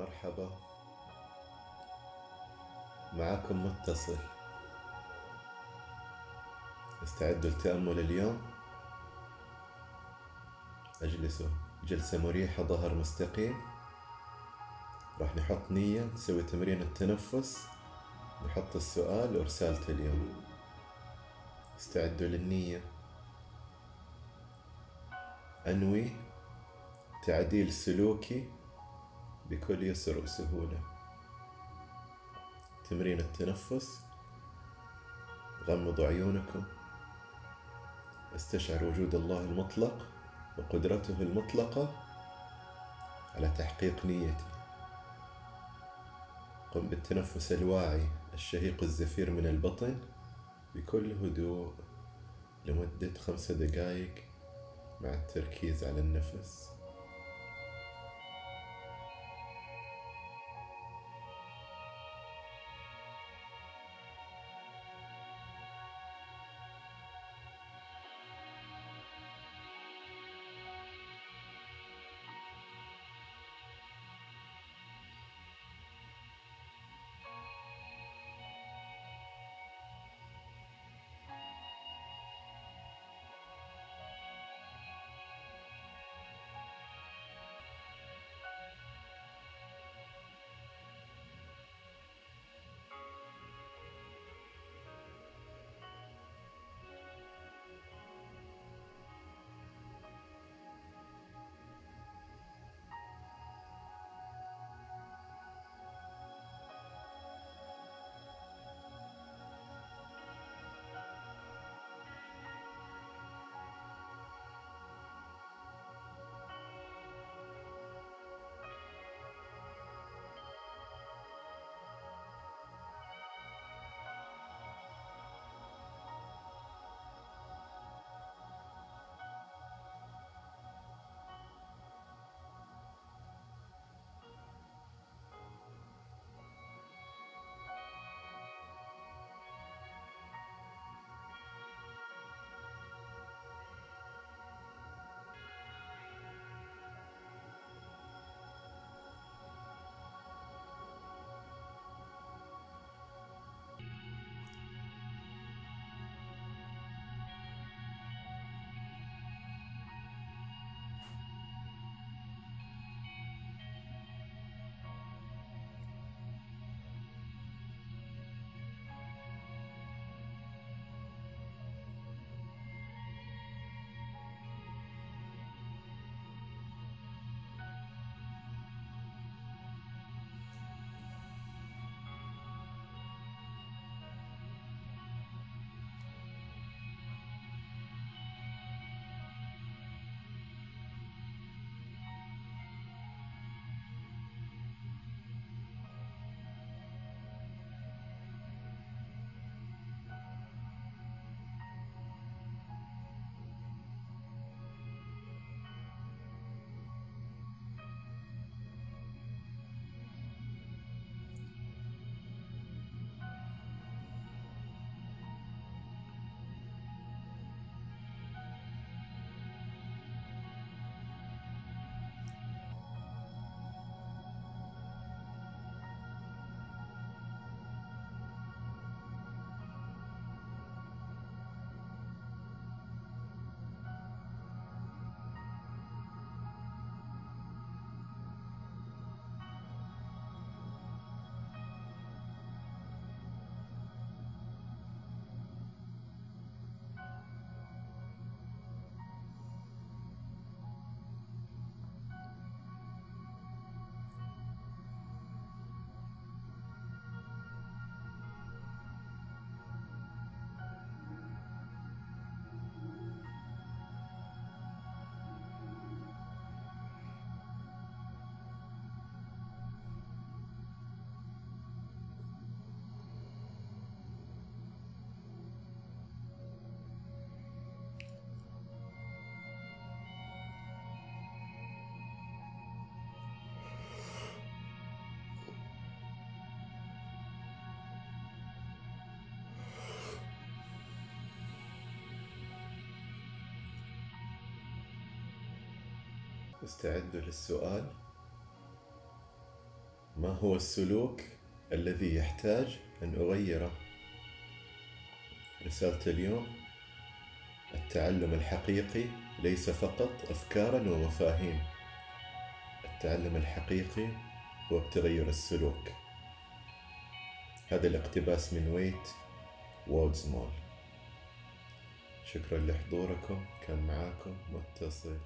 مرحبا. معكم متصل. استعدوا لتأمل اليوم؟ اجلسوا. جلسة مريحة ظهر مستقيم. راح نحط نية نسوي تمرين التنفس. نحط السؤال ورسالة اليوم. استعدوا للنية. أنوي تعديل سلوكي بكل يسر وسهولة. تمرين التنفس. غمضوا عيونكم. استشعر وجود الله المطلق وقدرته المطلقة على تحقيق نيتي قم بالتنفس الواعي الشهيق الزفير من البطن بكل هدوء لمدة خمسة دقائق مع التركيز على النفس. استعدوا للسؤال. ما هو السلوك الذي يحتاج أن أغيره؟ رسالة اليوم التعلم الحقيقي ليس فقط أفكارا ومفاهيم. التعلم الحقيقي هو بتغير السلوك. هذا الاقتباس من ويت وودزمول شكرا لحضوركم كان معاكم متصل.